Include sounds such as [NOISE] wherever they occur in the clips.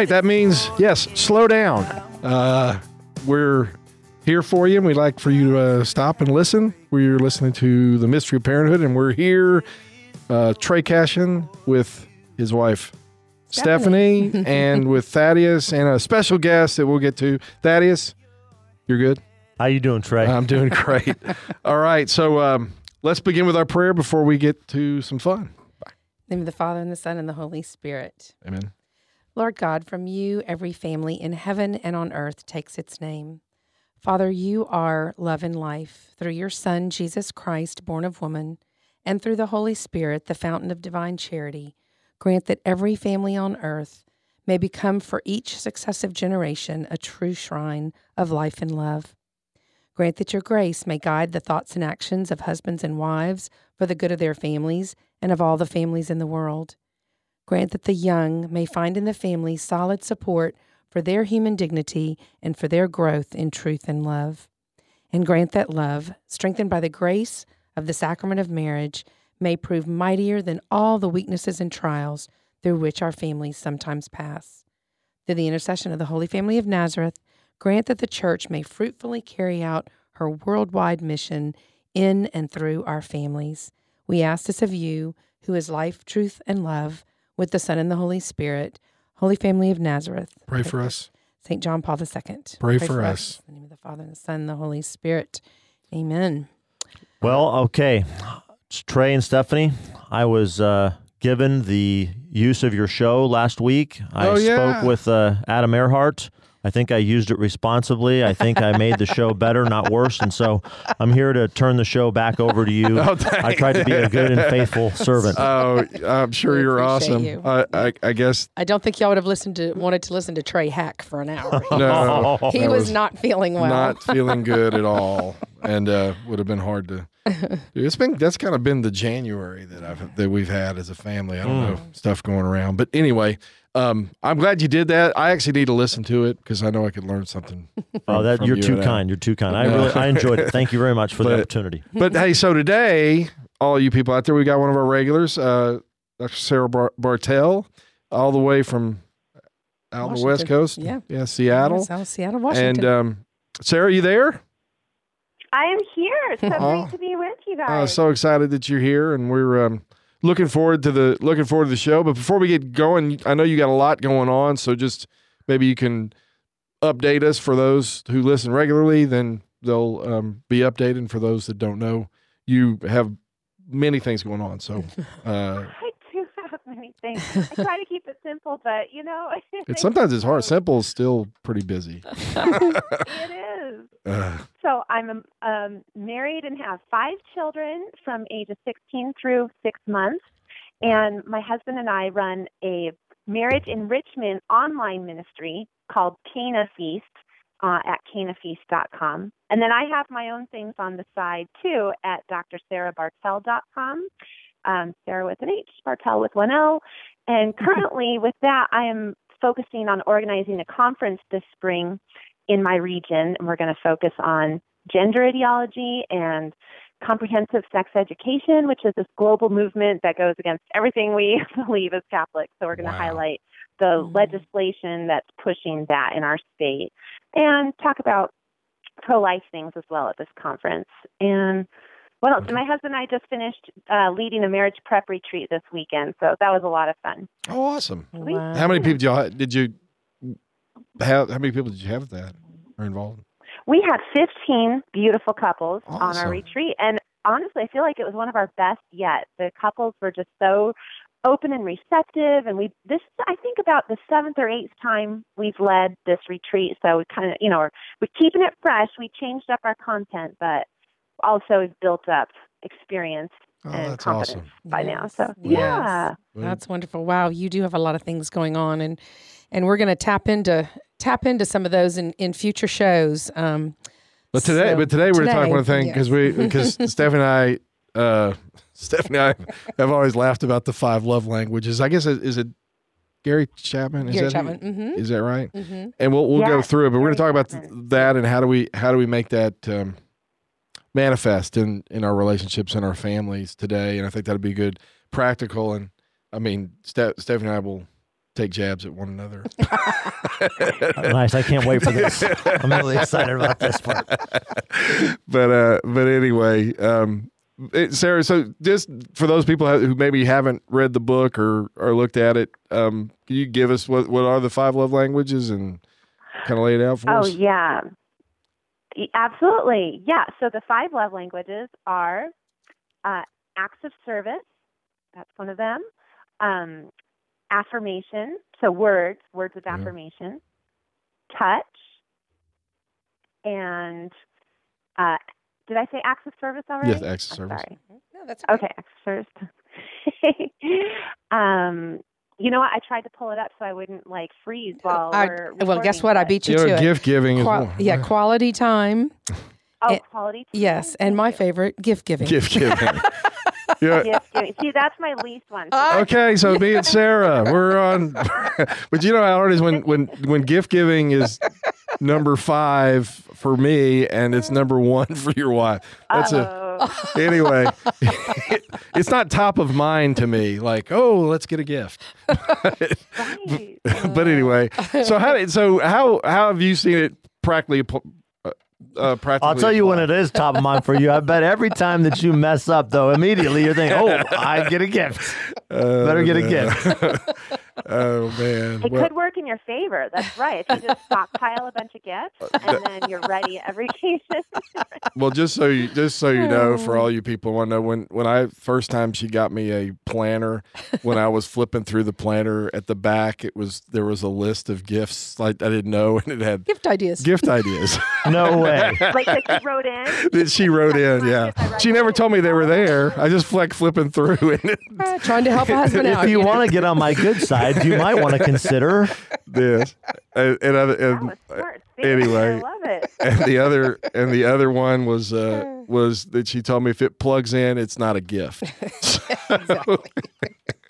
Right, that means yes. Slow down. Uh, we're here for you, and we'd like for you to uh, stop and listen. We're listening to the Mystery of Parenthood, and we're here. Uh, Trey Cashin with his wife Stephanie, [LAUGHS] and with Thaddeus, and a special guest that we'll get to. Thaddeus, you're good. How you doing, Trey? I'm doing [LAUGHS] great. All right, so um, let's begin with our prayer before we get to some fun. In the name of the Father and the Son and the Holy Spirit. Amen. Lord God, from you every family in heaven and on earth takes its name. Father, you are love and life. Through your Son, Jesus Christ, born of woman, and through the Holy Spirit, the fountain of divine charity, grant that every family on earth may become for each successive generation a true shrine of life and love. Grant that your grace may guide the thoughts and actions of husbands and wives for the good of their families and of all the families in the world. Grant that the young may find in the family solid support for their human dignity and for their growth in truth and love. And grant that love, strengthened by the grace of the sacrament of marriage, may prove mightier than all the weaknesses and trials through which our families sometimes pass. Through the intercession of the Holy Family of Nazareth, grant that the Church may fruitfully carry out her worldwide mission in and through our families. We ask this of you, who is life, truth, and love with the Son and the Holy Spirit. Holy Family of Nazareth. Pray for us. St. John Paul II. Pray, for, us. In the name of the Father and the Son and the Holy Spirit. Amen. Well, okay. Trey and Stephanie, I was uh, given the use of your show last week. I Oh, yeah. spoke with uh, Adam Earhart. I think I used it responsibly. I think I made the show better, not worse. And so I'm here to turn the show back over to you. [LAUGHS] Oh, I tried to be a good and faithful [LAUGHS] servant. Oh, I'm sure We you're awesome. you. I, I, I guess I don't think y'all would have listened to wanted to listen to Trey Hack for an hour. [LAUGHS] no, he that was, not feeling well. not feeling good at all, and uh, would have been hard to. do. It's been that's kind of been the January that I've that we've had as a family. I don't know stuff going around, but anyway, um, I'm glad you did that. I actually need to listen to it because I know I could learn something. [LAUGHS] oh, that from you're you too and kind. You're too kind. I really I [LAUGHS] enjoyed it. Thank you very much for the opportunity. But hey, so today, all you people out there, we got one of our regulars, uh, Dr. Sarah Bar- Bartel, all the way from out on the West Coast. Yeah. yeah, Seattle. South Seattle, Washington. And um, Sarah, are you there? I am here. It's so [LAUGHS] Aw. great to be with you guys Uh, guys. so excited that you're here, and we're um, looking forward to the looking forward to the show. But before we get going, I know you got a lot going on, so just maybe you can update us for those who listen regularly. Then they'll um, be updated. And for those that don't know, you have many things going on. So [LAUGHS] uh, I do have many things. I try to keep it simple, but you know, [LAUGHS] it's sometimes it's hard. Simple is still pretty busy. [LAUGHS] it is. [LAUGHS] Uh, So I'm um, married and have five children from ages 16 through six months, and my husband and I run a marriage enrichment online ministry called Cana Feast uh, at canafeast.com. And then I have my own things on the side too at drsarahbartel.com. Um, Sarah with an H, Bartel with one L. And currently, with that, I am focusing on organizing a conference this spring in my region. And we're going to focus on gender ideology and comprehensive sex education, which is this global movement that goes against everything we [LAUGHS] believe as Catholics. So we're going to Wow. highlight the Mhm. legislation that's pushing that in our state and talk about pro life things as well at this conference. And what else? And my husband and I just finished uh, leading a marriage prep retreat this weekend. So that was a lot of fun. oh, awesome! Wow. How many people did you did you have? How many people did you have that are involved? We had 15 beautiful couples on our retreat. And honestly, I feel like it was one of our best yet. The couples were just so open and receptive. And we, this, I think about the seventh or eighth time we've led this retreat. So we kind of, you know, we're, we're keeping it fresh. We changed up our content, but also we've built up experience Oh, and that's confidence awesome. by now. So yes. yeah. That's wonderful. Wow, you do have a lot of things going on, and and we're going to tap into tap into some of those in in future shows. Um, But today, so but today we're going to talk today, one thing because we because [LAUGHS] Stephanie and I, uh, [LAUGHS] Stephanie and I have always laughed about the five love languages. I guess it, is it Gary Chapman? Is Gary that who- Chapman. Mm-hmm. Is that right? Mm-hmm. And we'll we'll go through it, but we're going to talk about th- that and how do we how do we make that um, manifest in in our relationships and our families today. And I think that'd be good, practical, and I mean, Ste- Stephanie and I will take jabs at one another. [LAUGHS] nice. I can't wait for this. I'm really excited about this part. but uh, but anyway, um, it, Sarah. So just for those people who maybe haven't read the book or or looked at it, um, can you give us what what are the five love languages and kind of lay it out for Oh us? Oh yeah. Y- Absolutely. Yeah. So the five love languages are uh, acts of service. That's one of them. Um, affirmation. So words, words of Yeah. affirmation. Touch. And uh, did I say acts of service already? Yes, acts of service. Sorry. No, that's Okay, acts of service. [LAUGHS] um, you know what? I tried to pull it up so I wouldn't like freeze while I- we're. well, guess what? I beat you, You know, to gift giving it. is Qual- yeah, quality time, Oh, it- quality. yes, and my favorite, gift giving. gift giving. [LAUGHS] yeah. gift giving. See, that's my least one. Ah. Okay, so me and Sarah, we're on. [LAUGHS] but you know how hard it is when when when gift giving is number five for me and it's number one for your wife. That's a Uh-oh. [LAUGHS] anyway. [LAUGHS] it's not top of mind to me. Like, oh, let's get a gift. [LAUGHS] Right. but anyway, so how did so how how have you seen it practically? Uh, uh, practically I'll tell you when it is top of mind for you. I bet every time that you mess up, though, immediately you're thinking, "Oh, I get a gift. Uh, Better get a gift. Oh man. It Well, could work in your favor. That's right. If you just [LAUGHS] stockpile a bunch of gifts and then you're ready every [LAUGHS] occasion. well, just so you just so you know, for all you people want to know, when when I first time she got me a planner, when I was flipping through the planner at the back, it was there was a list of gifts like I didn't know, [LAUGHS] and it had Gift ideas. gift ideas No way." like that you wrote in. that she wrote in. Yeah, she never told me they were there. I just like flipping through, and it, Uh, trying to help a husband out. If you know. want to get on my good side, you might want to [LAUGHS] consider. this and and, other, and was smart. thinking. anyway. I love it. [LAUGHS] and the other and the other one was uh [LAUGHS] was that she told me if it plugs in it's not a gift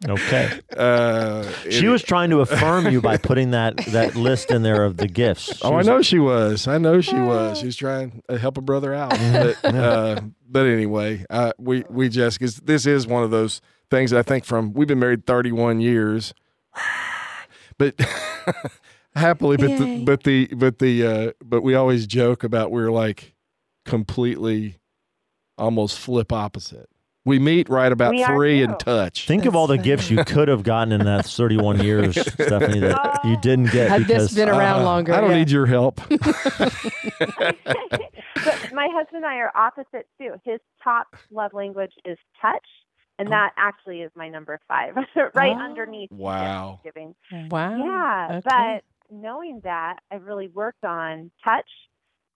Okay. uh She it- was trying to affirm you by putting that that list in there of the gifts. She oh i was- know she was i know she was she was trying to help a brother out but, uh, but anyway uh we we just because this is one of those things that i think from we've been married 31 years [GASPS] but [LAUGHS] happily but the, but the but the uh but we always joke about we're like completely almost flip opposite we meet right about We three too. and touch Think of all the That's gifts you could have gotten in that 31 [LAUGHS] years, Stephanie, that you didn't get Had this been around Uh, longer, i don't yeah. need your help [LAUGHS] but my husband and I are opposite too. His top love language is touch, and that actually is my number five, [LAUGHS] right Oh. underneath Wow. giving. Wow. Yeah, Okay. but knowing that, I've really worked on touch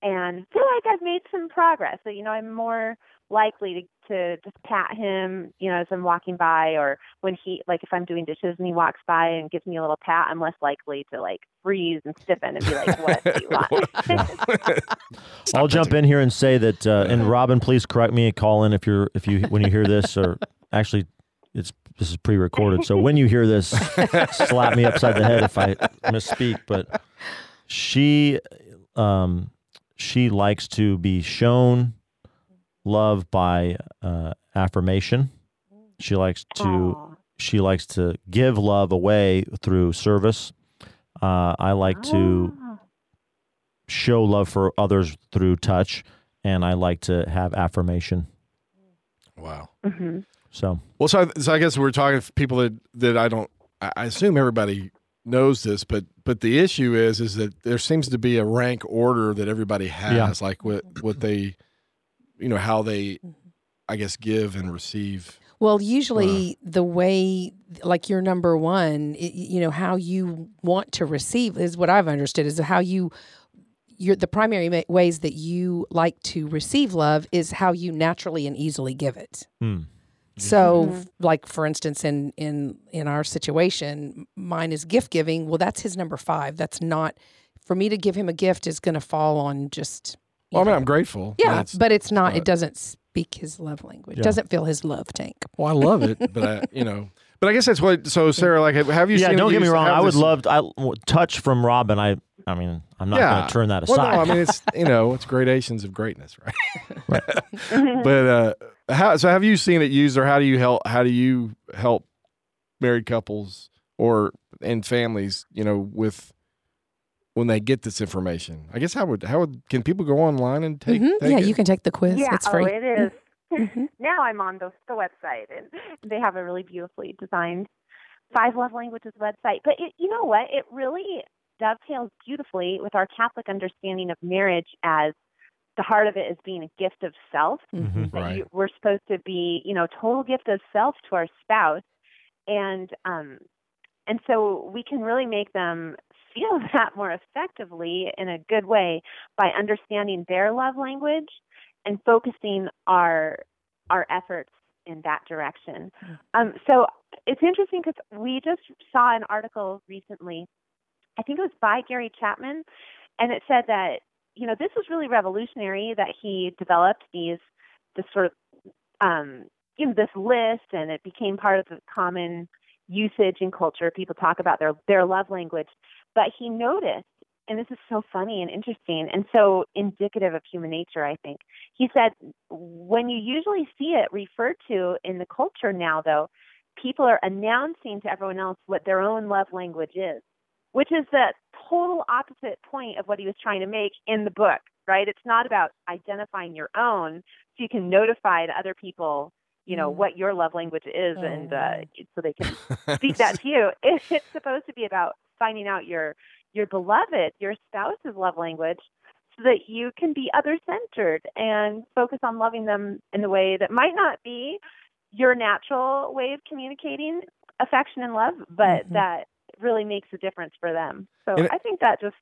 and feel like I've made some progress. So, you know, I'm more likely to, to just pat him, you know, as I'm walking by or when he, like if I'm doing dishes and he walks by and gives me a little pat, I'm less likely to like freeze and stiffen and be like, what do you want? [LAUGHS] [LAUGHS] I'll jump in here and say that, uh, and Robin, please correct me and call in if you're if you when you hear this, or actually, it's this is pre-recorded, so when you hear this, [LAUGHS] slap me upside the head if I misspeak. But she, um, she likes to be shown love by uh, affirmation. She likes to Aw. she likes to give love away through service. Uh, I like to Ah. show love for others through touch, and I like to have affirmation. wow Mhm. So Well, so I, so I guess we're talking to people that that I don't. I I assume everybody knows this, but but the issue is is that there seems to be a rank order that everybody has, like what what they, you know, how they, I guess, give and receive. Well, usually the way, like your number one, i- you know, how you want to receive is what I've understood is how you, your the primary ma- ways that you like to receive love is how you naturally and easily give it. hmm. So, Mhm. like for instance, in in in our situation, mine is gift giving. Well, that's his number five. That's not for me to give him a gift is going to fall on just you Well, I mean, know. I'm grateful. yeah, That's- but it's not. not- It doesn't speak his love language. Yeah. Doesn't fill his love tank. well, I love it, but I, you know, but I guess that's what. So, [LAUGHS] Sarah, like, have- have you? yeah, seen don't get me wrong. I would this- love to, I, w- touch from Robin. I I mean, I'm not Yeah. going to turn that Well, aside. no, I mean, it's you [LAUGHS] know, it's gradations of greatness, right? Mhm. [LAUGHS] but uh, how? So, have you seen it used, or how do you help? How do you help married couples or and families? You know, with when they get this information. I guess how would how would can people go online and take? Mhm. take Yeah, it? you can take the quiz. yeah, it's free. oh, it is. Mhm. [LAUGHS] now I'm on the, the website, and they have a really beautifully designed five love languages website. But it, you know what? It really dovetails beautifully with our Catholic understanding of marriage as the heart of it is being a gift of self. Mhm. Right. you, we're supposed to be, you know, total gift of self to our spouse, and um, and so we can really make them feel [LAUGHS] that more effectively in a good way by understanding their love language and focusing our our efforts in that direction. Um, so it's interesting because we just saw an article recently. I think it was by Gary Chapman, and it said that you know this was really revolutionary that he developed these this sort of um, you know this list, and it became part of the common usage in culture. People talk about their their love language, but he noticed, and this is so funny and interesting, and so indicative of human nature. I think he said when you usually see it referred to in the culture now, though, people are announcing to everyone else what their own love language is, which is the total opposite point of what he was trying to make in the book, right? It's not about identifying your own so you can notify to other people, you know, Mm. what your love language is and uh, Oh. so they can [LAUGHS] speak that to you. It's supposed to be about finding out your your beloved, your spouse's love language so that you can be other centered and focus on loving them in the way that might not be your natural way of communicating affection and love, but Mhm. that really makes a difference for them. So And- I think that just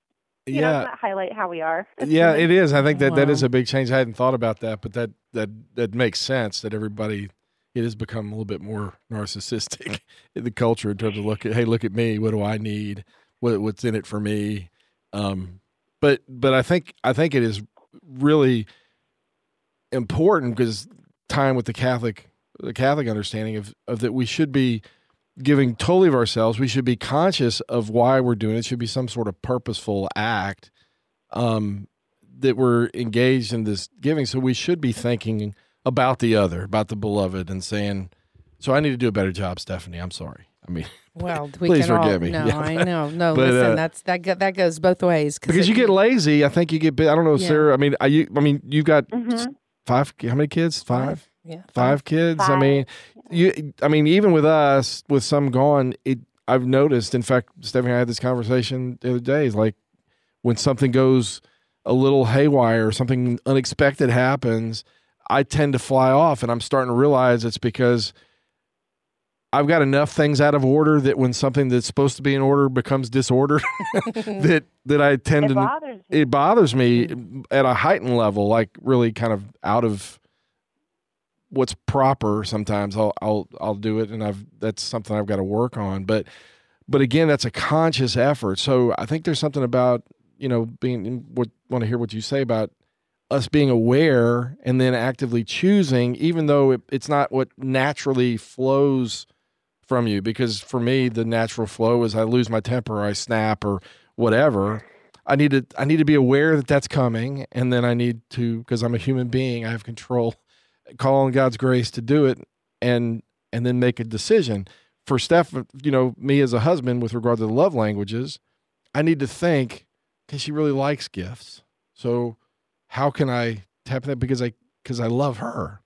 you know, yeah. doesn't that highlight how we are. yeah, it is. I think that that is a big change. I hadn't thought about that, but that that that makes sense. That everybody it has become a little bit more narcissistic [LAUGHS] in the culture in terms of look at hey, look at me. What do I need? What what's in it for me? Um, but but I think I think it is really important because time with the Catholic the Catholic understanding of of that we should be giving totally of ourselves. We should be conscious of why we're doing it. It should be some sort of purposeful act um, that we're engaged in this giving. So we should be thinking about the other, about the beloved, and saying, "So I need to do a better job, Stephanie. I'm sorry. I mean, [LAUGHS] Well, we Please can all, forgive me. No, Yeah. I know. No, [LAUGHS] But, listen, uh, that's that go, that goes both ways because it- you get lazy. I think you get. I don't know, Yeah. Sarah. I mean, I you. I mean, you've got Mhm. five. How many kids? Five. Yeah, Five kids. I mean, you. I mean, even with us, with some gone, it. I've noticed. In fact, Stephanie and I had this conversation the other day. Is like when something goes a little haywire or something unexpected happens, I tend to fly off, and I'm starting to realize it's because I've got enough things out of order that when something that's supposed to be in order becomes disordered, [LAUGHS] [LAUGHS] that that I tend It to bothers it bothers me mm-hmm. at a heightened level, like really kind of out of what's proper. Sometimes I'll I'll I'll do it, and I've that's something I've got to work on. But but again, that's a conscious effort. So I think there's something about you know being what want to hear what you say about us being aware and then actively choosing, even though it, it's not what naturally flows from you. Because for me, the natural flow is I lose my temper, or I snap, or whatever. I need to I need to be aware that that's coming, and then I need to because I'm a human being. I have control. Call on God's grace to do it, and and then make a decision. For Steph, you know, me as a husband with regard to the love languages, I need to think because she really likes gifts. So how can I tap that because I because I love her,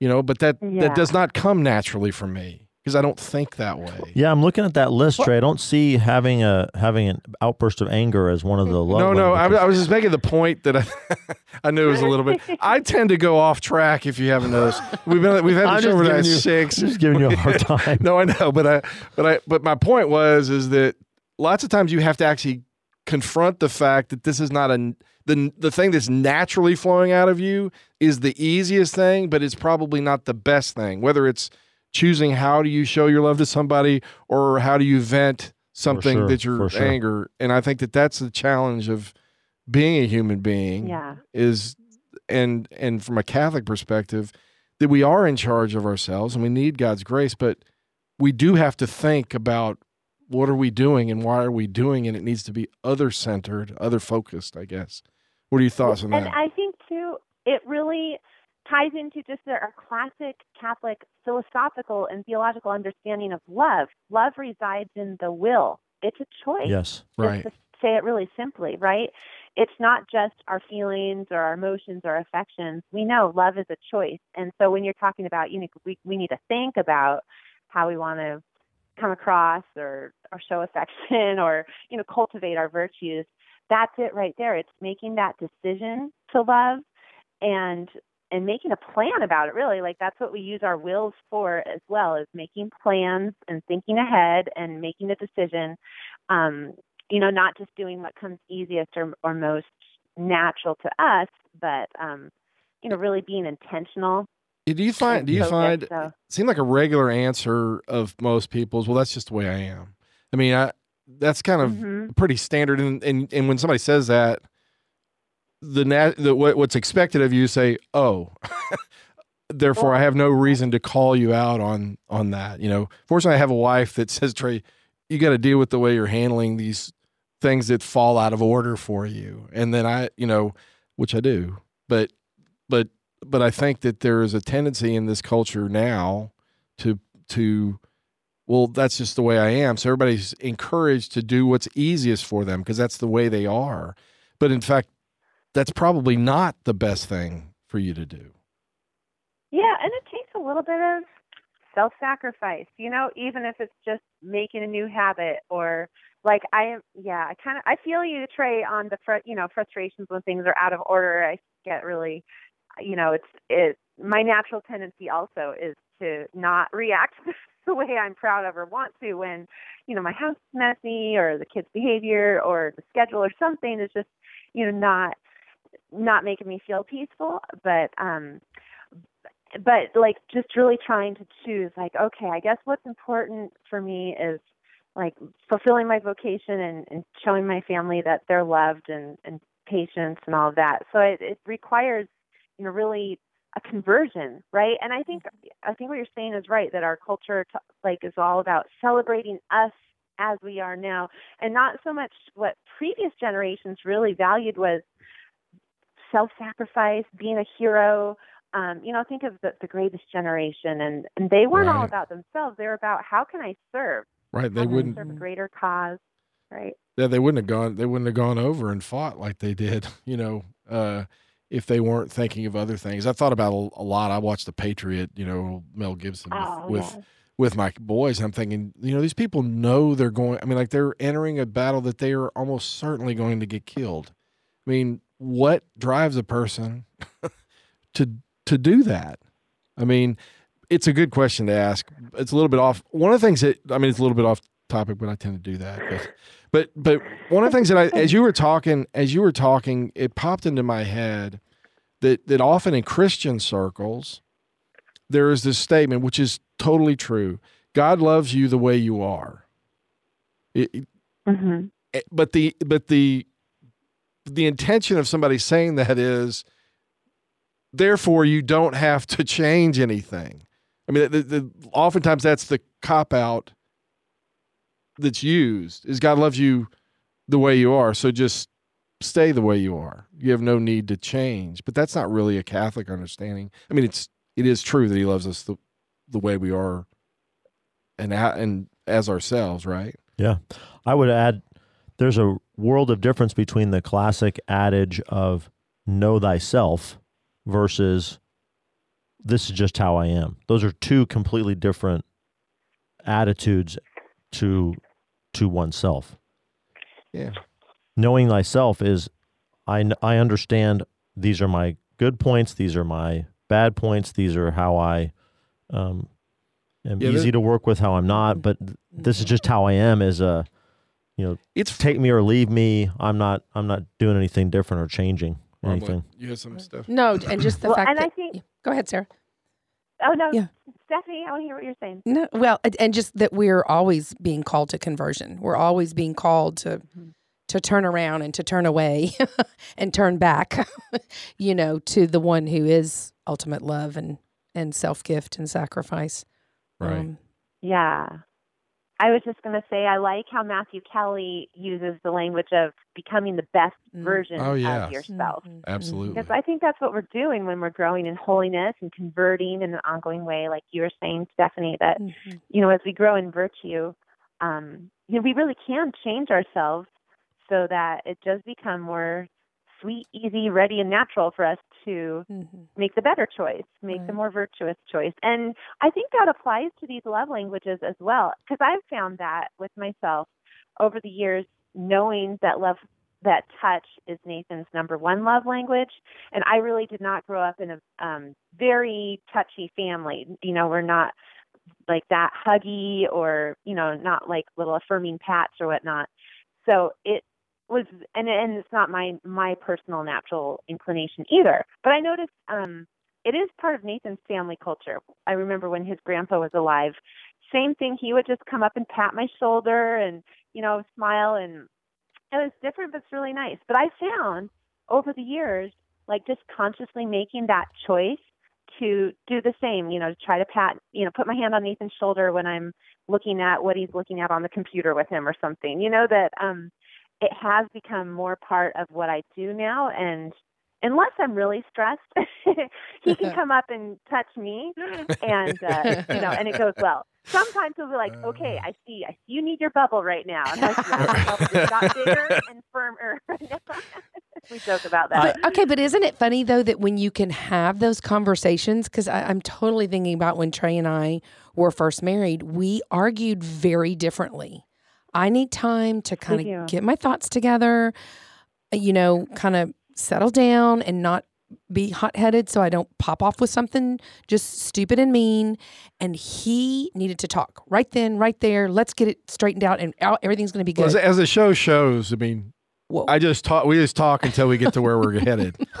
you know? But that Yeah. that does not come naturally for me because I don't think that way. Yeah, I'm looking at that list, What? Trey. I don't see having a having an outburst of anger as one of the love. no, no, I. I was just making the point that I, [LAUGHS] I knew it was a little bit. [LAUGHS] I tend to go off track if you haven't noticed. We've been we've had this just over giving at you- six. just giving you a hard [LAUGHS] time. no, I know, but I but I but my point was is that lots of times you have to actually confront the fact that this is not a the the thing that's naturally flowing out of you is the easiest thing, but it's probably not the best thing. Whether it's choosing how do you show your love to somebody or how do you vent something sure, that your for sure. anger, and I think that that's the challenge of being a human being Yeah. is and and from a Catholic perspective that we are in charge of ourselves and we need God's grace, but we do have to think about what are we doing and why are we doing and it needs to be other centered, other focused, I guess. What are your thoughts on that? and? I think too, it really ties into just our classic Catholic philosophical and theological understanding of love. Love resides in the will. It's a choice. Yes. right. Say it really simply, right? It's not just our feelings or our emotions or affections. We know love is a choice. And so when you're talking about, you know, we, we need to think about how we want to come across or, or show affection or, you know, cultivate our virtues. That's it right there. It's making that decision to love and and making a plan about it really like that's what we use our wills for as well is making plans and thinking ahead and making a decision um you know not just doing what comes easiest or, or most natural to us but um you know really being intentional do you find do you find so. seem like a regular answer of most people's well that's just the way I am. I mean, I that's kind of Mhm. pretty standard and, and and when somebody says that the nat the what, what's expected of you say oh. [LAUGHS] Therefore i have no reason to call you out on on that you know? Fortunately i have a wife that says trey you got to deal with the way you're handling these things that fall out of order for you. And then i you know which i do but but but i think that there is a tendency in this culture now to to well that's just the way i am. So everybody's encouraged to do what's easiest for them because that's the way they are. But in fact that's probably not the best thing for you to do Yeah, and it takes a little bit of self sacrifice, you know, even if it's just making a new habit or like I am, yeah, I kind of I feel you Trey on the fr- you know, frustrations when things are out of order. I get really you know, it's it my natural tendency also is to not react [LAUGHS] the way I'm proud of or want to when, you know, my house is messy or the kids' behavior or the schedule or something is just, you know, not not making me feel peaceful. But um but like just really trying to choose like okay i guess what's important for me is like fulfilling my vocation and, and showing my family that they're loved and, and patience and all that so it, it requires you know really a conversion right and i think i think what you're saying is right that our culture t- like is all about celebrating us as we are now and not so much what previous generations really valued was self-sacrifice being a hero um, you know, think of the, the greatest generation, and, and they weren't all about themselves. They were about how can I serve? right they wouldn't serve a greater cause, right? yeah they wouldn't have gone they wouldn't have gone over and fought like they did [LAUGHS] you know uh if they weren't thinking of other things i thought about a, a lot i watched the patriot you know mel gibson with, Oh, with yes. with my boys i'm thinking you know these people know they're going i mean like they're entering a battle that they are almost certainly going to get killed i mean what drives a person [LAUGHS] to to do that? I mean it's a good question to ask. It's a little bit off one of the things that i mean it's a little bit off topic but i tend to do that. But but but one of the things that i as you were talking as you were talking it popped into my head that that often in christian circles there is this statement which is totally true. God loves you the way you are. It- Mhm. eh, but the but the the intention of somebody saying that is therefore you don't have to change anything. I mean the, the, oftentimes that's the cop out that's used is god loves you the way you are so just stay the way you are. You have no need to change. But that's not really a catholic understanding. I mean it's it is true that he loves us the the way we are and and as ourselves right? Yeah. I would add there's a world of difference between the classic adage of know thyself versus this is just how I am. Those are two completely different attitudes to to oneself. yeah Knowing thyself is I I understand these are my good points, these are my bad points, these are how I um am Yeah, easy to work with, how I'm not, but this is just how I am as a you know, It's take me or leave me. I'm not I'm not doing anything different or changing anything. You have some stuff. No, and just the Well, fact and I that. think- go ahead, Sarah. Oh no, Yeah. Stephanie, I want to hear what you're saying. No, well, and- and just that we're always being called to conversion. We're always being called to to turn around and to turn away [LAUGHS] and turn back, [LAUGHS] you know, to the one who is ultimate love and and self gift and sacrifice. Right. Um, Yeah. I was just going to say, I like how Matthew Kelly uses the language of becoming the best Mm. version Oh, yeah. of yourself. mhm, Absolutely. Because I think that's what we're doing when we're growing in holiness and converting in an ongoing way, like you were saying, Stephanie, that, mhm, mhm. you know, as we grow in virtue, um, you know, we really can change ourselves so that it does become more sweet, easy, ready, and natural for us to Mhm. make the better choice, make the more virtuous choice. And I think that applies to these love languages as well, because I've found that with myself over the years, knowing that love, that touch is Nathan's number one love language. And I really did not grow up in a um, very touchy family. You know, we're not like that huggy or, you know, not like little affirming pats or whatnot. So it was and and it's not my my personal natural inclination either. But I noticed um it is part of Nathan's family culture. I remember when his grandpa was alive, same thing. He would just come up and pat my shoulder and you know smile, and it was different, but it's really nice. But I found over the years, like just consciously making that choice to do the same. You know, to try to pat, you know, put my hand on Nathan's shoulder when I'm looking at what he's looking at on the computer with him or something. You know that um it has become more part of what I do now and unless I'm really stressed, [LAUGHS] he can [LAUGHS] come up and touch me and uh, you know, and it goes well. Sometimes he'll be like, "Okay, I see. I see you need your bubble right now." And I just it got bigger and firmer. [LAUGHS] we joke about that. But, okay, but isn't it funny though that when you can have those conversations? Because I'm totally thinking about when Trey and I were first married, we argued very differently. I need time to kind of get my thoughts together, you know, kind of settle down and not be hot headed so I don't pop off with something just stupid and mean. And he needed to talk right then, right there. Let's get it straightened out and out, everything's going to be Well, good. as, as the show shows, I mean, Whoa. I just talk. We just talk until we get to where we're headed. [LAUGHS] [LAUGHS]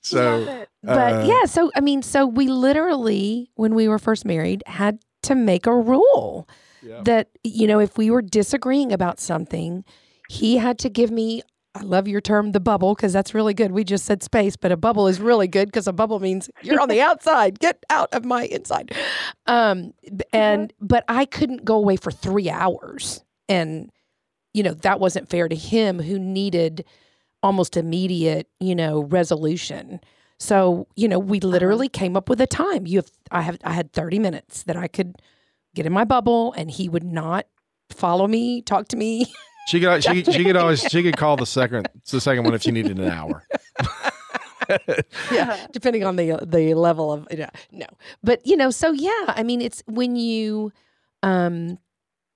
so But uh, yeah, so I mean, so we literally, when we were first married, had to make a rule Yeah. that, you know, if we were disagreeing about something, he had to give me, I love your term, the bubble, because that's really good. We just said space, but a bubble is really good because a bubble means you're on the [LAUGHS] outside. Get out of my inside. Um, and, but I couldn't go away for three hours. And, you know, that wasn't fair to him who needed almost immediate, you know, resolution. So, you know, we literally came up with a time. You have I have I had 30 minutes that I could get in my bubble and he would not follow me, talk to me. she could she, she could [LAUGHS] always she could call the second the second one if she needed an hour. yeah, depending on the the level of yeah, no. But, you know, so yeah, I mean, it's when you um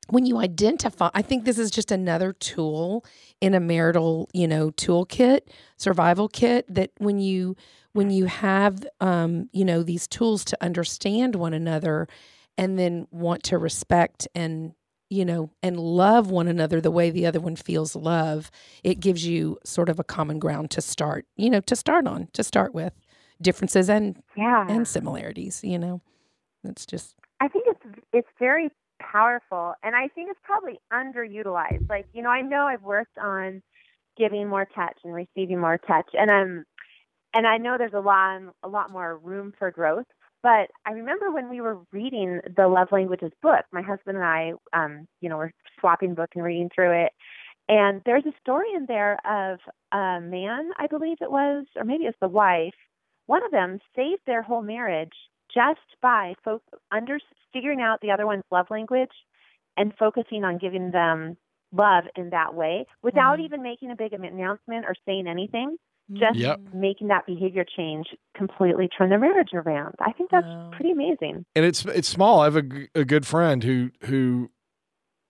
when you identify, I think this is just another tool in a marital, you know, toolkit, survival kit that when you when you have um, you know, these tools to understand one another and then want to respect and you know, and love one another the way the other one feels love, it gives you sort of a common ground to start, you know, to start on, to start with differences and Yeah. and similarities, you know. It's just I think it's it's very powerful, and I think it's probably underutilized. Like you know, I know I've worked on giving more touch and receiving more touch, and I'm and I know there's a lot a lot more room for growth. But I remember when we were reading the Love Languages book, my husband and I, um, you know, were swapping book and reading through it. And there's a story in there of a man, I believe it was, or maybe it's the wife. One of them saved their whole marriage just by fo- under figuring out the other one's love language and focusing on giving them love in that way without Mhm. even making a big announcement or saying anything. Just Yep. making that behavior change completely turn their marriage around. I think that's Wow. pretty amazing. and it's it's small. I have a, a good friend who who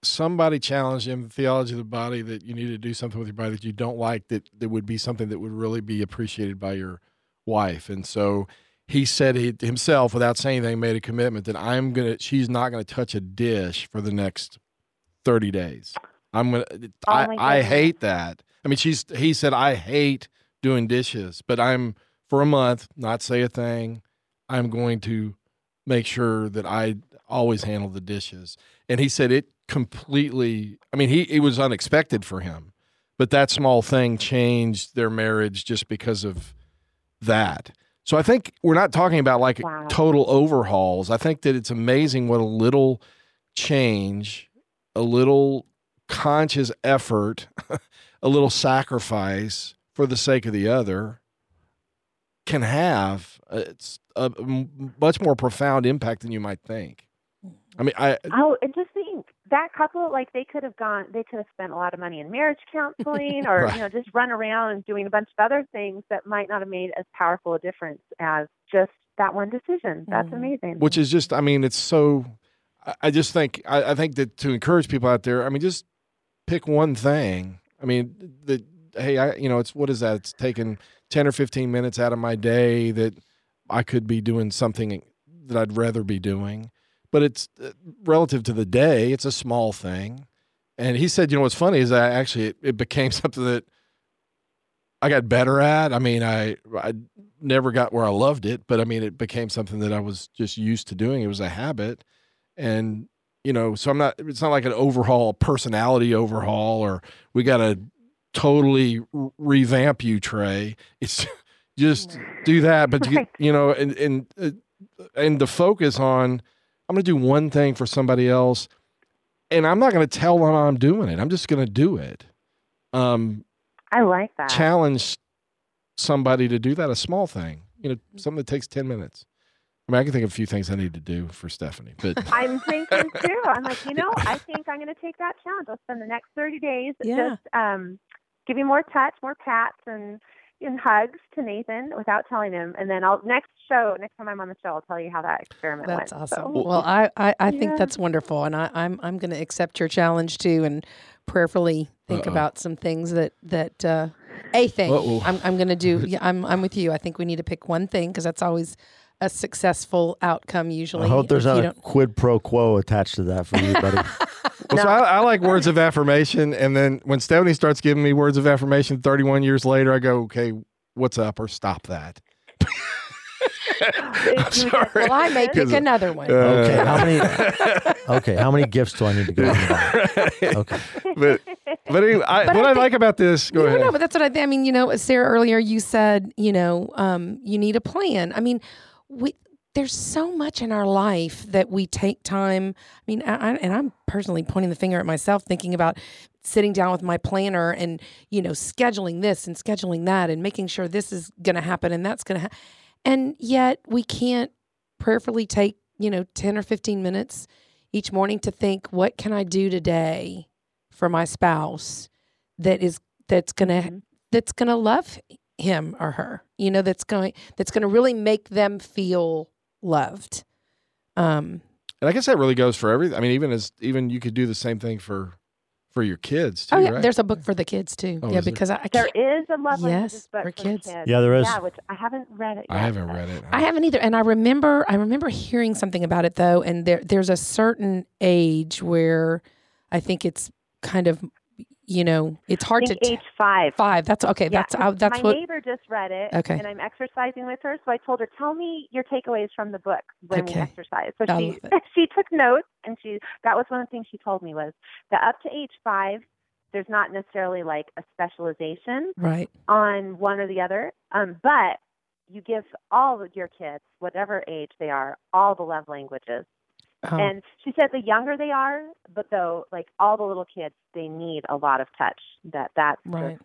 somebody challenged him the theology of the body that you need to do something with your body that you don't like that that would be something that would really be appreciated by your wife, and so he said he himself, without saying anything, made a commitment that I'm gonna. She's not gonna touch a dish for the next thirty days. I'm gonna. Oh I I hate that. I mean, she's. He said I hate doing dishes, but I'm for a month not say a thing. I'm going to make sure that I always handle the dishes. And he said it completely. I mean, he it was unexpected for him, but that small thing changed their marriage just because of that. So I think we're not talking about like Wow. total overhauls. I think that it's amazing what a little change, a little conscious effort, [LAUGHS] a little sacrifice for the sake of the other can have. Uh, It's a m- much more profound impact than you might think. I mean, I Oh, and just think that couple, like they could have gone, they could have spent a lot of money in marriage counseling, [LAUGHS] or Right. you know, just run around doing a bunch of other things that might not have made as powerful a difference as just that one decision. That's Mhm. amazing. which is just i mean it's so i, I just think I, I think that to encourage people out there i mean just pick one thing i mean that hey i you know it's what is that it's taking 10 or 15 minutes out of my day that i could be doing something that i'd rather be doing but it's uh, relative to the day it's a small thing and he said you know what's funny is that actually it, it became [LAUGHS] something that i got better at i mean i i never got where I loved it, but I mean, it became something that I was just used to doing. It was a habit. And, you know, so I'm not, it's not like an overhaul, personality overhaul, or we got to totally revamp you, Trey. It's [LAUGHS] just do that. But, you, Right. you know, and, and, uh, and the focus on, I'm going to do one thing for somebody else. And I'm not going to tell them I'm doing it. I'm just going to do it. Um, I like that. challenge somebody to do that, a small thing, you know, something that takes 10 minutes. I mean, I can think of a few things I need to do for Stephanie, but [LAUGHS] I'm thinking too. I'm like, you [LAUGHS] know, I think I'm going to take that challenge. I'll spend the next 30 days Yeah. just um, giving more touch, more pats, and and hugs to Nathan without telling him. And then I'll next show, next time I'm on the show, I'll tell you how that experiment That's went. That's awesome. So, Well, I, I, I think Yeah. that's wonderful, and I, I'm I'm going to accept your challenge too, and prayerfully think Uh-oh. about some things that that uh, a thing Uh-oh. I'm I'm going to do. [LAUGHS] Yeah, I'm I'm with you. I think we need to pick one thing because that's always a successful outcome usually. I hope there's not a quid pro quo attached to that for you, buddy. [LAUGHS] Well, so I, I like words of affirmation. And then when Stephanie starts giving me words of affirmation 31 years later, I go, okay, what's up? Or stop that. [LAUGHS] I'm sorry. well, I may pick another one. uh, Okay, how many? [LAUGHS] Okay, how many gifts do I need to go and buy? Okay, but, but anyway, I, But what I I, like about this, go no, ahead. no, but that's what I. I mean, you know, Sarah earlier you said, you know, um, you need a plan. I mean, we there's so much in our life that we take time. I mean, I, I, and I'm personally pointing the finger at myself, thinking about sitting down with my planner and you know scheduling this and scheduling that and making sure this is going to happen and that's going to happen. And yet we can't prayerfully take you know 10 or 15 minutes each morning to think, what can I do today for my spouse that is that's going to Mhm. that's going to love him or her you know that's going that's going to really make them feel loved um And I guess that really goes for everything. I mean, even as, even you could do the same thing for, for your kids too, oh yeah right? there's a book for the kids too Oh, yeah is there? because i, I There a love Yes, book for for kids. kids. Yeah, there is. Yeah, which I haven't read it. yet, I haven't read it. I haven't either, and I remember I remember hearing something about it though, and there there's a certain age where I think it's kind of you know it's hard to age five. five. That's okay. Yeah, that's uh, that's my what neighbor just read it, Okay. and I'm exercising with her. So I told her, "Tell me your takeaways from the book when we exercise." So I she [LAUGHS] she took notes, and she that was one of the things she told me was that up to age five, there's not necessarily like a specialization right. on one or the other, um, but you give all of your kids, whatever age they are, all the love languages. Oh, And she said the younger they are, but though like all the little kids, they need a lot of touch. That that's Right.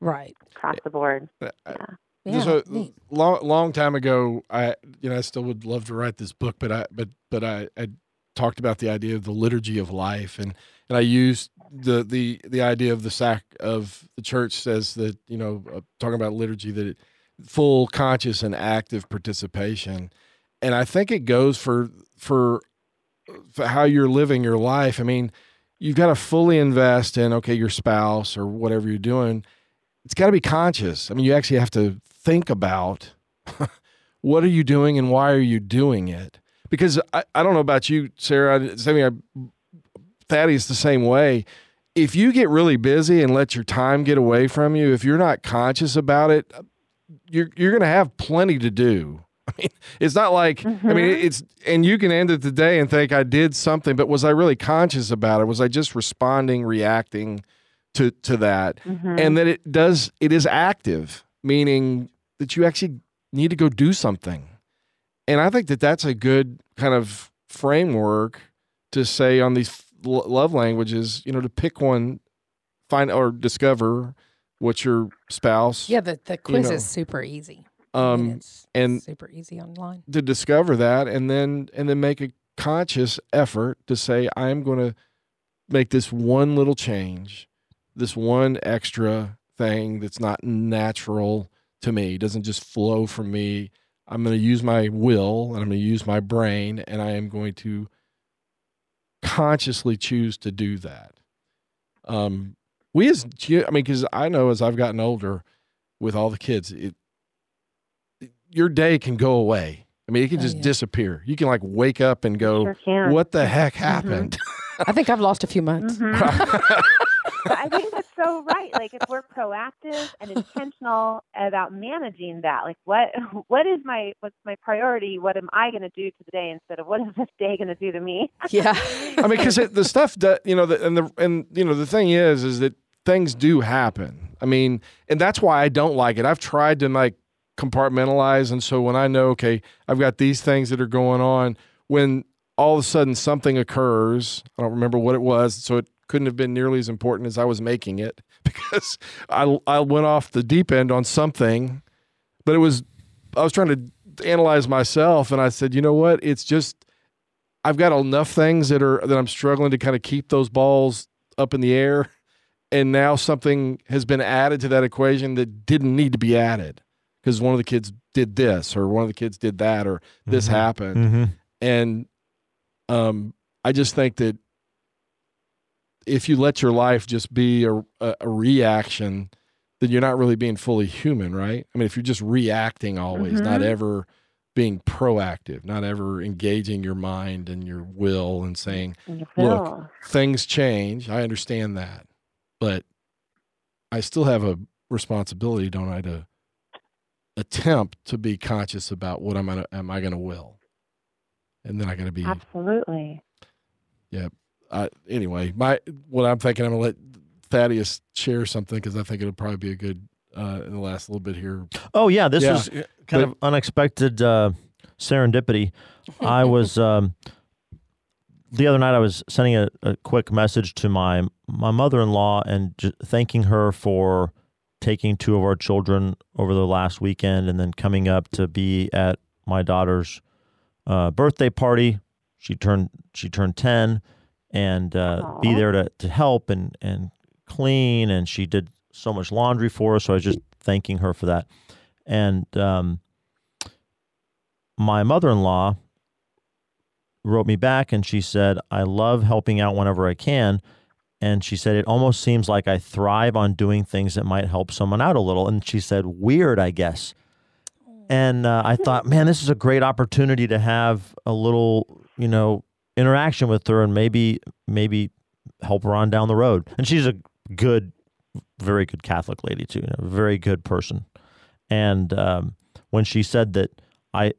right. across the board. Uh, Yeah. Yeah. so neat. long long time ago i you know i still would love to write this book but i but but i i talked about the idea of the liturgy of life and and i used the the the idea of the sac of the church says that you know uh, talking about liturgy that it, full conscious and active participation and i think it goes for for for how you're living your life i mean you've got to fully invest in okay your spouse or whatever you're doing it's got to be conscious. I mean, you actually have to think about [LAUGHS] what are you doing and why are you doing it? Because I, I don't know about you, Sarah. I, mean, I, Thaddeus the same way. If you get really busy and let your time get away from you, if you're not conscious about it, you're you're going to have plenty to do. I [LAUGHS] mean, it's not like mm-hmm. I mean, it's and you can end it the day and think I did something, but was I really conscious about it? Was I just responding, reacting to to that? Mm-hmm. And that it does it is active, meaning that you actually need to go do something. And I think that that's a good kind of framework to say on these love languages, you know, to pick one, find or discover what your spouse. Yeah, the, the quiz you know, is super easy. Um, and super easy online to discover that, and then and then make a conscious effort to say, I'm going to make this one little change, this one extra thing that's not natural to me, doesn't just flow from me. I'm going to use my will and I'm going to use my brain, and I am going to consciously choose to do that. Um, we as I mean, because I know as I've gotten older, with all the kids, it your day can go away. I mean, it can oh, just yeah. disappear. You can like wake up and go, sure "What the heck mm-hmm. happened?" Mm-hmm. [LAUGHS] I think I've lost a few months. Mm-hmm. [LAUGHS] I think that's so right. Like if we're proactive and intentional about managing that, like what what is my what's my priority? What am I going to do to the day instead of what is this day going to do to me? [LAUGHS] Yeah, I mean, because the stuff that you know, the, and the and you know, the thing is, is that things do happen. I mean, and that's why I don't like it. I've tried to like compartmentalize, and so when I know, okay, I've got these things that are going on, when all of a sudden something occurs, I don't remember what it was, so it couldn't have been nearly as important as I was making it [LAUGHS] because I I went off the deep end on something, but it was I was trying to analyze myself and I said, you know what? It's just I've got enough things that are that I'm struggling to kind of keep those balls up in the air and now something has been added to that equation that didn't need to be added because one of the kids did this or one of the kids did that or this mm-hmm. happened mm-hmm. and um I just think that if you let your life just be a, a, a, reaction, then you're not really being fully human, right? I mean, if you're just reacting always, mm-hmm. not ever being proactive, not ever engaging your mind and your will and saying, look, things change. I understand that. But I still have a responsibility, don't I, to attempt to be conscious about what I'm gonna am I going to will, and then I got to be absolutely. Yeah, I, anyway, my what I'm thinking, I'm gonna let Thaddeus share something because I think it'll probably be a good uh, in the last little bit here. Oh yeah, this yeah. was kind but, of unexpected uh, serendipity. I [LAUGHS] was um, the other night. I was sending a, a quick message to my my mother in law and j- thanking her for taking two of our children over the last weekend and then coming up to be at my daughter's uh, birthday party. She turned she turned ten and uh, be there to, to help and, and clean. And she did so much laundry for us. So I was just thanking her for that. And um, my mother in law wrote me back and she said, I love helping out whenever I can. And she said, it almost seems like I thrive on doing things that might help someone out a little. And she said, weird, I guess. And uh, I thought, man, this is a great opportunity to have a little, you know, interaction with her and maybe maybe help her on down the road. And she's a good, very good Catholic lady too, a very good person. And um, when she said that I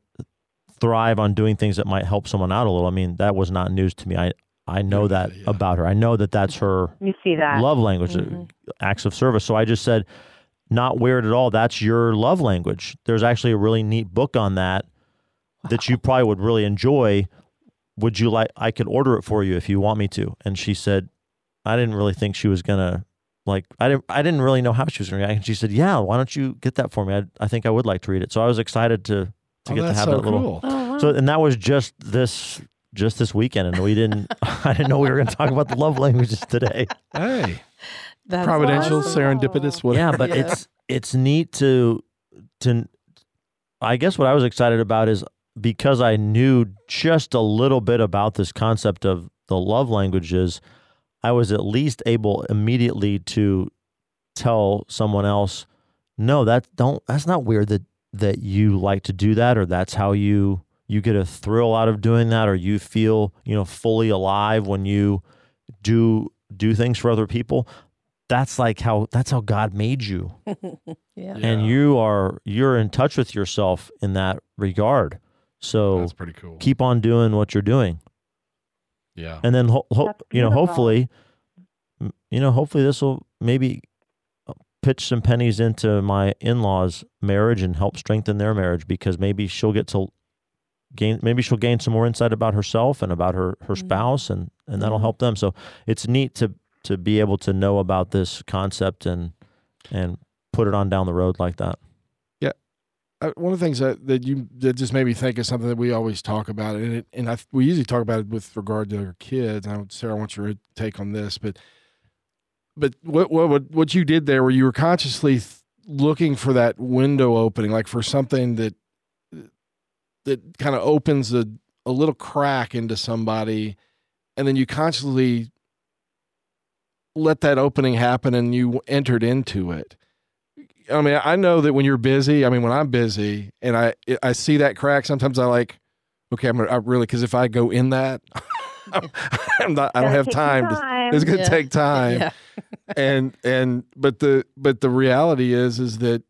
thrive on doing things that might help someone out a little, I mean that was not news to me. I I know that yeah. about her. I know that that's her. You see that love language, mm-hmm. acts of service. So I just said, not weird at all. That's your love language. There's actually a really neat book on that that you probably would really enjoy would you like I could order it for you if you want me to and she said I didn't really think she was gonna like I didn't I didn't really know how she was gonna react and she said yeah why don't you get that for me I, I think I would like to read it so I was excited to to oh, get to have so that little oh, wow. so and that was just this just this weekend and we didn't [LAUGHS] [LAUGHS] I didn't know we were gonna talk about the love languages today hey That's providential awesome. serendipitous whatever. yeah but yeah. it's it's neat to to I guess what I was excited about is because I knew just a little bit about this concept of the love languages, I was at least able immediately to tell someone else, no, that don't that's not weird that that you like to do that or that's how you you get a thrill out of doing that or you feel you know fully alive when you do do things for other people that's like how that's how god made you [LAUGHS] yeah. Yeah. and you are you're in touch with yourself in that regard so That's pretty cool. keep on doing what you're doing yeah. and then ho- ho- you know hopefully you know hopefully this will maybe uh, pitch some pennies into my in-laws marriage and help strengthen their marriage because maybe she'll get to gain maybe she'll gain some more insight about herself and about her her Mhm. spouse and and that'll Mhm. help them so it's neat to to be able to know about this concept and and put it on down the road like that uh, one of the things that, that you that just made me think of something that we always talk about, and it, and I we usually talk about it with regard to our kids. And I, Sarah, I want your take on this, but but what what what- what you did there, where you were consciously th- looking for that window opening, like for something that that kind of opens a a little crack into somebody, and then you consciously let that opening happen, and you entered into it. I mean, I know that when you're busy, I mean, when I'm busy and I I see that crack, sometimes I like, okay, I'm gonna, I really because if I go in that, [LAUGHS] I'm not, I don't have take time. To, it's gonna Yeah. take time, Yeah. [LAUGHS] and and but the but the reality is is that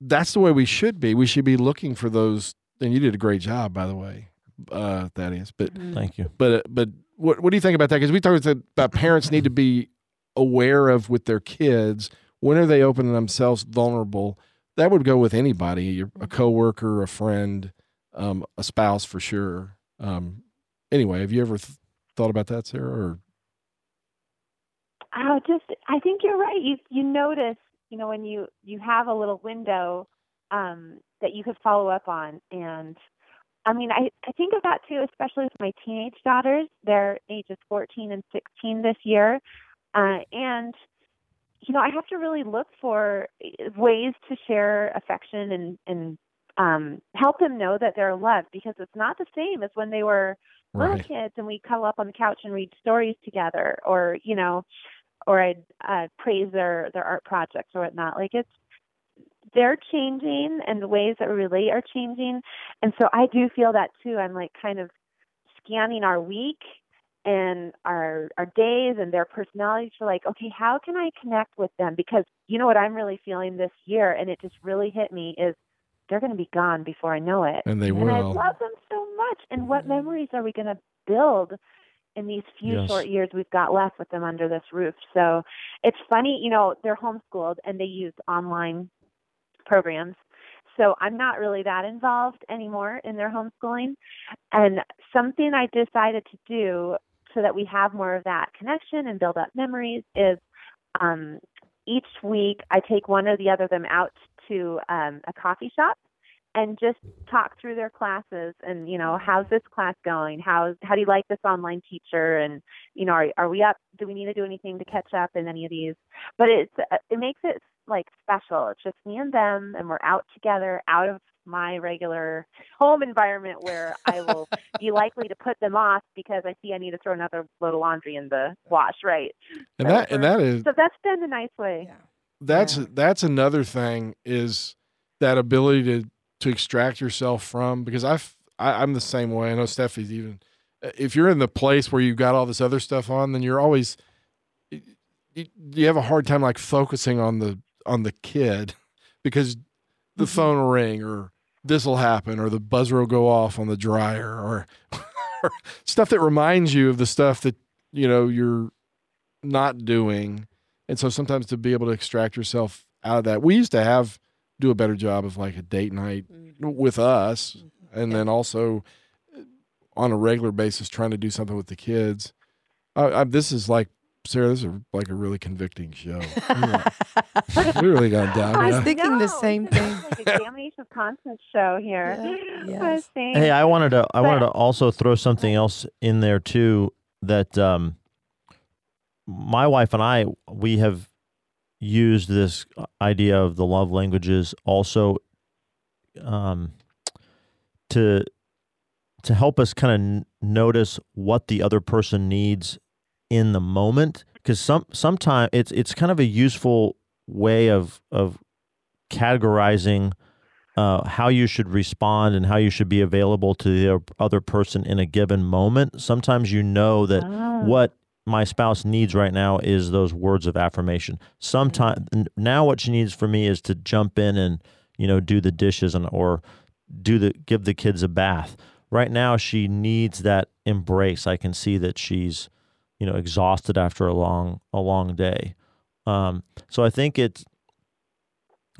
that's the way we should be. We should be looking for those. And you did a great job, by the way, uh, Thaddeus. But Mhm. thank you but but what what do you think about that? Because we talked about parents need to be aware of with their kids when are they opening themselves vulnerable. That would go with anybody, your- a coworker, a friend, um, a spouse for sure. Um, anyway, have you ever th- thought about that, Sarah? Or Oh, just I think you're right. You you notice, you know, when you you have a little window um, that you could follow up on, and I mean, I I think of that too, especially with my teenage daughters. They're ages 14 and 16 this year, uh, and you know, I have to really look for eh, ways to share affection and and um, help them know that they're loved because it's not the same as when they were little kids and we cuddle up on the couch and read stories together or you know or i'd uh, praise their their art projects or whatnot like it's they're changing and the ways that we relate are changing and so i do feel that too i'm like kind of scanning our week and our our days and their personalities for like okay how can i connect with them because you know what i'm really feeling this year and it just really hit me is they're going to be gone before i know it and they will. and I love them so much. And what memories are we going to build in these few Yes. short years we've got left with them under this roof? So it's funny, you know, they're homeschooled and they use online programs. So I'm not really that involved anymore in their homeschooling. And something I decided to do so that we have more of that connection and build up memories is um, each week I take one or the other of them out to um, a coffee shop and just talk through their classes and you know how's this class going how how do you like this online teacher and you know are are we up do we need to do anything to catch up in any of these but it's uh, it makes it like special it's just me and them and we're out together out of my regular home environment where I will [LAUGHS] be likely to put them off because I see I need to throw another load of laundry in the wash right And So that and that is so that's been a nice way Yeah. that's Yeah. that's another thing is that ability to to extract yourself from because I've I, I'm the same way. I know Steffi's even. Uh, if you're in the place where you've got all this other stuff on, then you're always you, you have a hard time like focusing on the on the kid [LAUGHS] because the Mhm. phone will ring or this will happen or the buzzer will go off on the dryer or, [LAUGHS] or stuff that reminds you of the stuff that you know you're not doing and so sometimes to be able to extract yourself out of that we used to have do a better job of like a date night Mhm. with us and Yeah. then also uh, on a regular basis trying to do something with the kids I, I, this is like sarah this is like a really convicting show we [LAUGHS] really got down I was yeah. thinking the same this is thing. like a damnation of conscience show here Yeah, I [LAUGHS] yes. saying- Hey, I wanted to I wanted to also throw something else in there too that um my wife and I we have used this idea of the love languages also um to to help us kind of n- notice what the other person needs in the moment because some sometimes it's it's kind of a useful way of of categorizing uh, how you should respond and how you should be available to the other person in a given moment. Sometimes you know that Ah. what my spouse needs right now is those words of affirmation. Sometimes now what she needs from me is to jump in and you know do the dishes and or do the give the kids a bath. Right now she needs that embrace. I can see that she's you know exhausted after a long a long day. Um, so I think it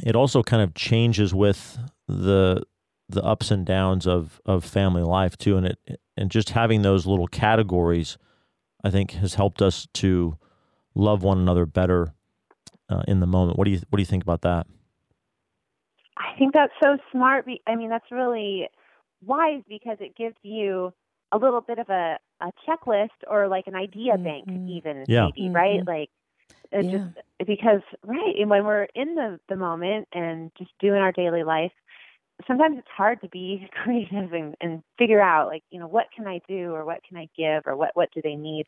it also kind of changes with the the ups and downs of of family life too, and it and just having those little categories, I think, has helped us to love one another better uh, in the moment. What do you What do you think about that? I think that's so smart. I mean, that's really wise because it gives you a little bit of a, a checklist or like an idea bank, Mhm. even Yeah. maybe, right? Mhm. Like, Yeah. just because right, and when we're in the the moment and just doing our daily life, sometimes it's hard to be [LAUGHS] creative and, and figure out like you know what can I do or what can I give or what what do they need.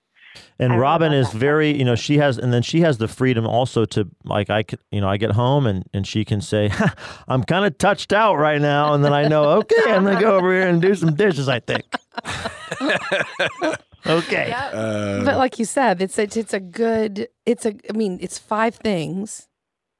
And I Robin is very, you know, she has, and then she has the freedom also to, like, I could, you know, I get home and and she can say, [LAUGHS] I'm kind of touched out right now, and then I know, [LAUGHS] okay, I'm gonna go over here and do some dishes. I think. okay. Uh, but like you said, it's it's it's a good. It's a. I mean, it's five things.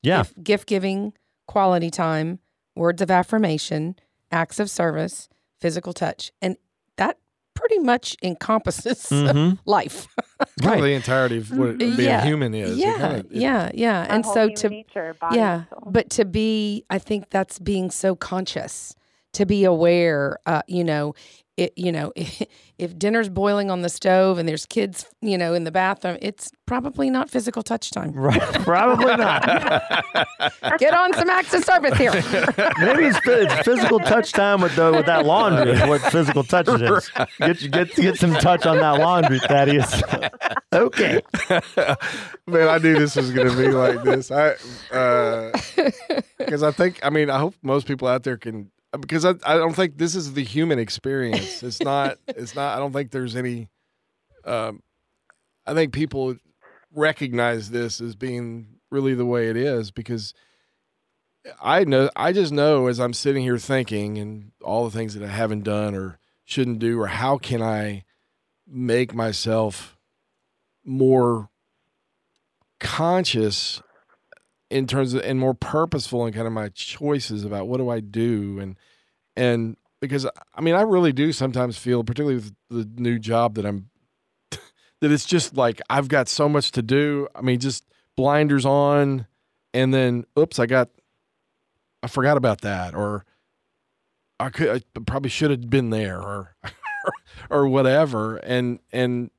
Yeah. Gift, gift giving, quality time, words of affirmation, acts of service, physical touch, and that pretty much encompasses [LAUGHS] hmm life. kind [LAUGHS] of Right. the entirety of what being Yeah. human is. Yeah, kinda- yeah, yeah. And so to nature, body, yeah, soul. but to be, I think that's being so conscious to be aware. Uh, you know, it. You know, [LAUGHS] if dinner's boiling on the stove and there's kids, you know, in the bathroom, it's probably not physical touch time. Right. [LAUGHS] Probably not. [LAUGHS] Get on some acts of service here. Maybe it's, it's physical touch time with the with that laundry. Is what physical touch it is. Get get get some touch on that laundry, Thaddeus. okay. Man, I knew this was going to be like this. I uh, because I think I mean I hope most people out there can because I I don't think this is the human experience. It's not. [LAUGHS] It's not. I don't think there's any. Um, I think people recognize this as being really the way it is because I know I just know as I'm sitting here thinking and all the things that I haven't done or shouldn't do or how can I make myself more conscious in terms of and more purposeful in kind of my choices about what do I do and and because I mean I really do sometimes feel particularly with the new job that I'm [LAUGHS] that it's just like I've got so much to do. I mean just blinders on and then oops I got I forgot about that or I could I probably should have been there or [LAUGHS] or whatever and and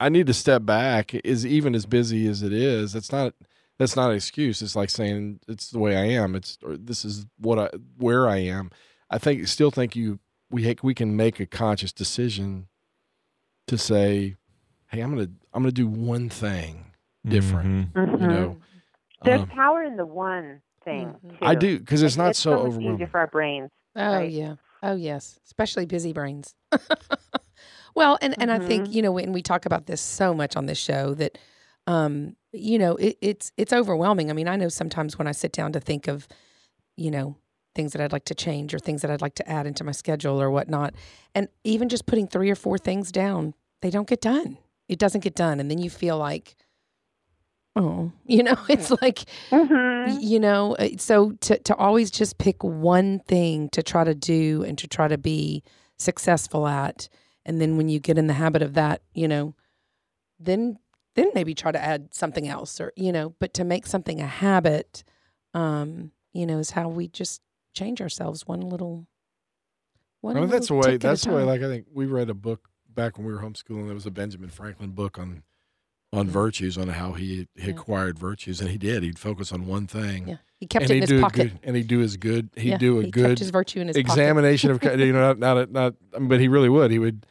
I need to step back is even as busy as it is. It's not that's not an excuse. It's like saying it's the way I am. It's or this is what I where I am. I think still think you we ha- we can make a conscious decision to say, "Hey, I'm gonna I'm gonna do one thing different." Mhm. You know, there's Um, power in the one thing. Mhm. Too. I do because it's Like, not so much easier overwhelming. for our brains. Oh Right. yeah. Oh yes. Especially busy brains. [LAUGHS] well, and and I think Mhm. you know when we talk about this so much on this show that, um, you know, it, it's it's overwhelming. I mean, I know sometimes when I sit down to think of, you know, things that I'd like to change or things that I'd like to add into my schedule or whatnot, and even just putting three or four things down, they don't get done. It doesn't get done, and then you feel like, oh, [LAUGHS] you know, [LAUGHS] it's like Mm-hmm. You know uh, so to to always just pick one thing to try to do and to try to be successful at and then when you get in the habit of that you know then then maybe try to add something else or you know but to make something a habit um you know is how we just change ourselves one little one I mean, that's the way. tick at a That's the way. Like I think we read a book back when we were homeschooling. There was a Benjamin Franklin book on on Yeah. virtues, on how he, he Yeah. acquired virtues, and he did. He'd focus on one thing, yeah he kept and it in his pocket good, and he'd do his good. He'd Yeah, do a he good his virtue in his pocket. examination of you know not not not. I mean, but he really would. He would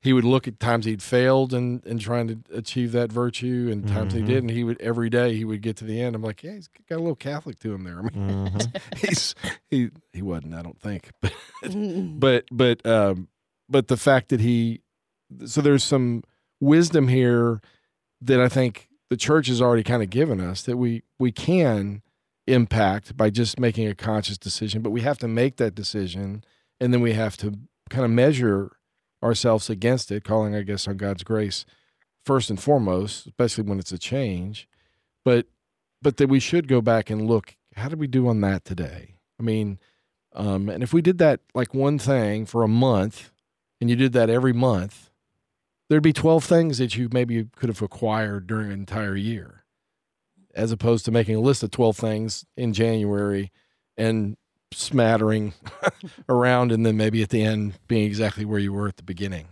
he would look at times he'd failed and and trying to achieve that virtue, and times Mhm. he did, and he would every day he would get to the end. I'm like, yeah, he's got a little Catholic to him there. I mean, Mhm. [LAUGHS] he's he he wasn't. I don't think, [LAUGHS] but but but um but the fact that he so there's some wisdom here that I think the church has already kind of given us that we we can impact by just making a conscious decision, but we have to make that decision and then we have to kind of measure ourselves against it, calling, I guess, on God's grace first and foremost, especially when it's a change. But but that we should go back and look, how did we do on that today? I mean, um, and if we did that like one thing for a month and you did that every month, there'd be 12 things that you maybe could have acquired during an entire year, as opposed to making a list of 12 things in January and smattering [LAUGHS] around and then maybe at the end being exactly where you were at the beginning.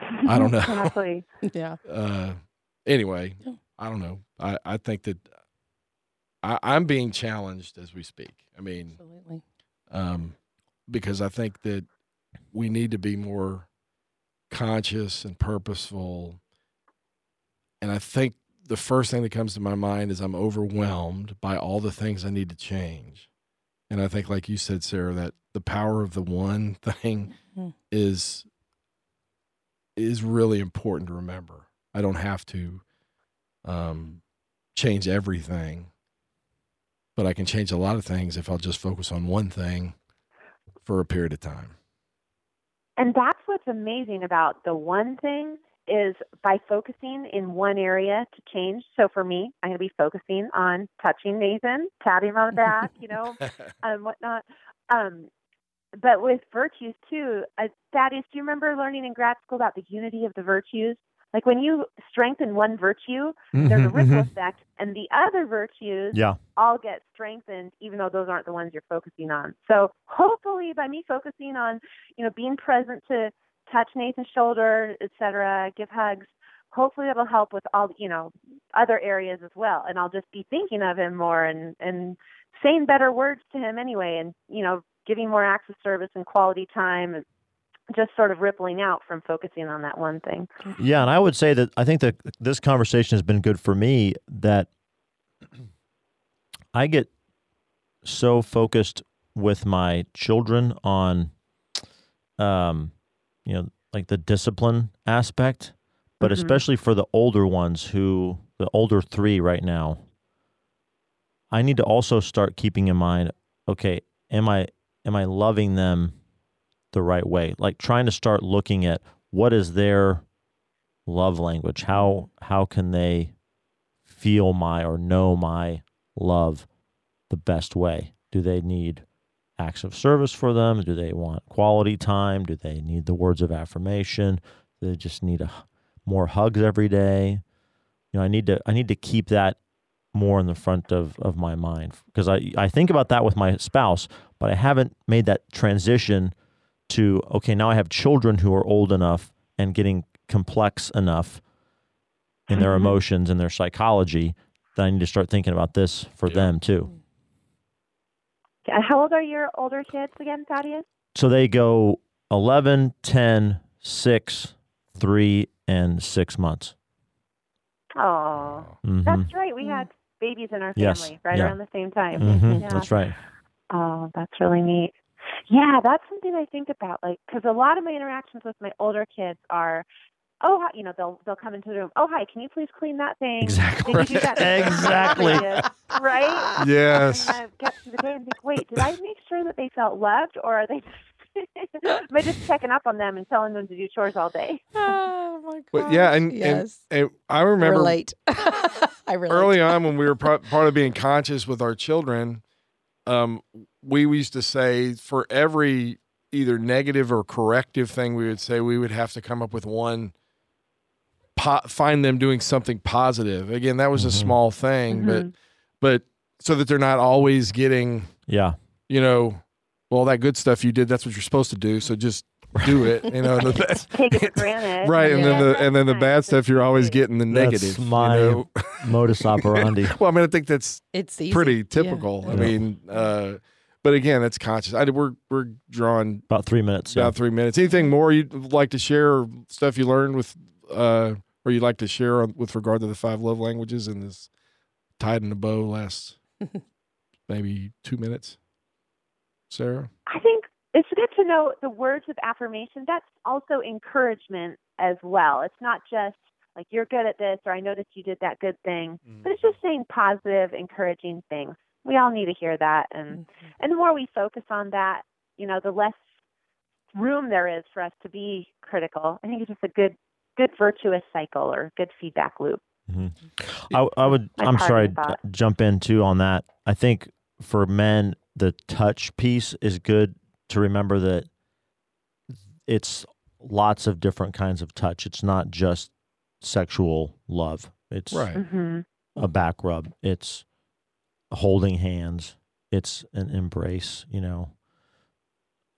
I don't know. Exactly. [LAUGHS] Yeah. Uh, anyway, Yeah. I don't know. I, I think that I, I'm being challenged as we speak. I mean, Absolutely. um, because I think that we need to be more conscious and purposeful. And I think the first thing that comes to my mind is I'm overwhelmed by all the things I need to change. And I think, like you said, Sarah, that the power of the one [LAUGHS] thing Mhm. is is really important to remember. I don't have to um, change everything, but I can change a lot of things if I'll just focus on one thing for a period of time. And that's what's amazing about the one thing is by focusing in one area to change. So for me, I'm going to be focusing on touching Nathan, patting him on the back, you know, and [LAUGHS] whatnot. Um, but with virtues too, uh, Thaddeus, do you remember learning in grad school about the unity of the virtues? Like when you strengthen one virtue, there's a ripple effect, and the other virtues Yeah. all get strengthened, even though those aren't the ones you're focusing on. So hopefully, by me focusing on, you know, being present to touch Nathan's shoulder, etc., give hugs, hopefully that'll help with all, you know, other areas as well. And I'll just be thinking of him more and and saying better words to him anyway, and you know, giving more access service and quality time, just sort of rippling out from focusing on that one thing. Yeah, and I would say that I think that this conversation has been good for me that I get so focused with my children on um you know like the discipline aspect, but Mhm. especially for the older ones who the older 3 right now I need to also start keeping in mind okay, am I am I loving them the right way? Like trying to start looking at what is their love language? How how can they feel my or know my love the best way? Do they need acts of service for them? Do they want quality time? Do they need the words of affirmation? Do they just need a, more hugs every day? You know, I need to I need to keep that more in the front of, of my mind because I, I think about that with my spouse, but I haven't made that transition to okay, now I have children who are old enough and getting complex enough in their Mhm. emotions and their psychology that I need to start thinking about this for Yeah. them too. Uh, How old are your older kids again, Thaddeus? So they go 11, 10, 6, 3, and 6 months. Oh, Mhm. that's right. We had babies in our Yes, family right yeah. around the same time. Mhm, Yeah. That's right. Oh, that's really neat. Yeah, that's something I think about. Like, because a lot of my interactions with my older kids are, oh, hi, you know, they'll they'll come into the room. Oh, hi, can you please clean that thing? Exactly. Did you do that? Exactly. [LAUGHS] Right. Yes. And I get to the day and think, wait, did I make sure that they felt loved, or are they just [LAUGHS] am I just checking up on them and telling them to do chores all day? [LAUGHS] Oh my god. Well, yeah, and, and, yes. and I remember relate. I relate. early on when we were pro- part of being conscious with our children, um, we used to say for every either negative or corrective thing we would say, we would have to come up with one. Po- find them doing something positive. Again, that was a Mhm. small thing, but Mhm. but so that they're not always getting, Yeah. you know, well, that good stuff you did. That's what you're supposed to do. So just do it. You know, the best. [LAUGHS] Take it granted. Right, and then the and then the bad stuff you're always getting the That's negative. you my know? [LAUGHS] Modus operandi. well, I mean, I think that's it's easy. pretty Yeah. typical. I Yeah. mean, uh, but again, that's conscious. I, we're we're drawing About three minutes. Yeah. about three minutes. Anything more you'd like to share? Or stuff you learned with, uh, or you'd like to share on, with regard to the five love languages and this tied in a bow last [LAUGHS] maybe two minutes, Sarah. I think it's good to know the words of affirmation. That's also encouragement as well. It's not just like you're good at this or I noticed you did that good thing, but it's just saying positive, encouraging things. we all need to hear that, and Mhm. and the more we focus on that, you know, the less room there is for us to be critical. I think it's just a good good virtuous cycle or good feedback loop. I, I would. My I'm sorry. parting thought. Jump in too on that. I think for men, the touch piece is good to remember that it's lots of different kinds of touch. It's not just sexual love. It's Right. hmm a back rub. It's holding hands. It's an embrace. You know.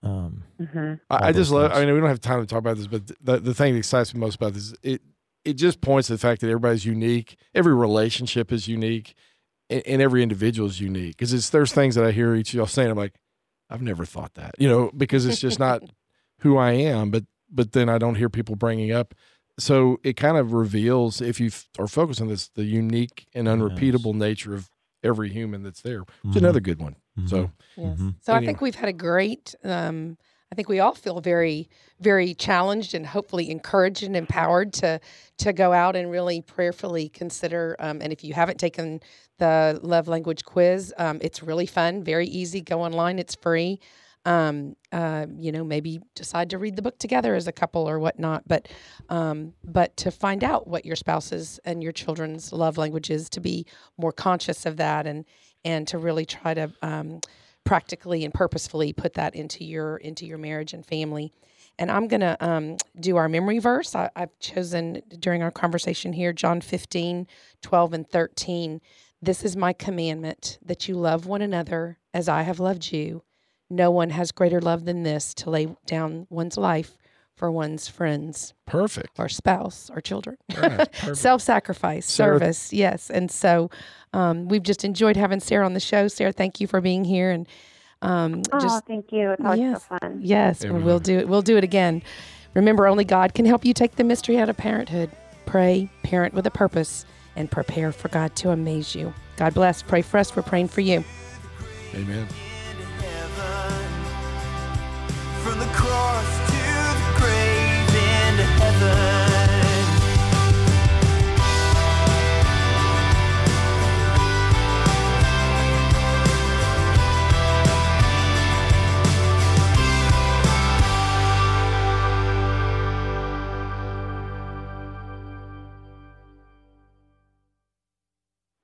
Um, hmm I, I just those love. I mean, we don't have time to talk about this, but the the thing that excites me most about this is it it just points to the fact that everybody's unique. Every relationship is unique, and, and every individual is unique. Because it's there's things that I hear each of y'all saying. I'm like, I've never thought that, you know, because it's just not [LAUGHS] who I am. But but then I don't hear people bringing up. So it kind of reveals if you f- are focused on this, the unique and unrepeatable nature of every human that's there. It's is mhm, another good one. Mhm. So Yes. Mhm. So I think we've had a great. Um, I think we all feel very, very challenged and hopefully encouraged and empowered to to go out and really prayerfully consider. Um, and if you haven't taken the love language quiz, um, it's really fun, very easy. Go online; it's free. Um, uh, you know, maybe decide to read the book together as a couple or whatnot. But um, but to find out what your spouse's and your children's love language is, to be more conscious of that and and to really try to um, practically and purposefully put that into your into your marriage and family. And I'm going to um, do our memory verse. I, I've chosen during our conversation here John 15, 12, and 13. This is my commandment that you love one another as I have loved you. No one has greater love than this to lay down one's life for one's friends perfect. or spouse or children. Right. [LAUGHS] Self sacrifice, Sarah- service, yes. And so um, we've just enjoyed having Sarah on the show. Sarah, thank you for being here. And um, Oh, just thank you. It's always yes. so fun. yes, Amen. we'll do it. We'll do it again. Remember, only God can help you take the mystery out of parenthood. Pray, parent with a purpose, and prepare for God to amaze you. God bless. Pray for us. We're praying for you. Amen.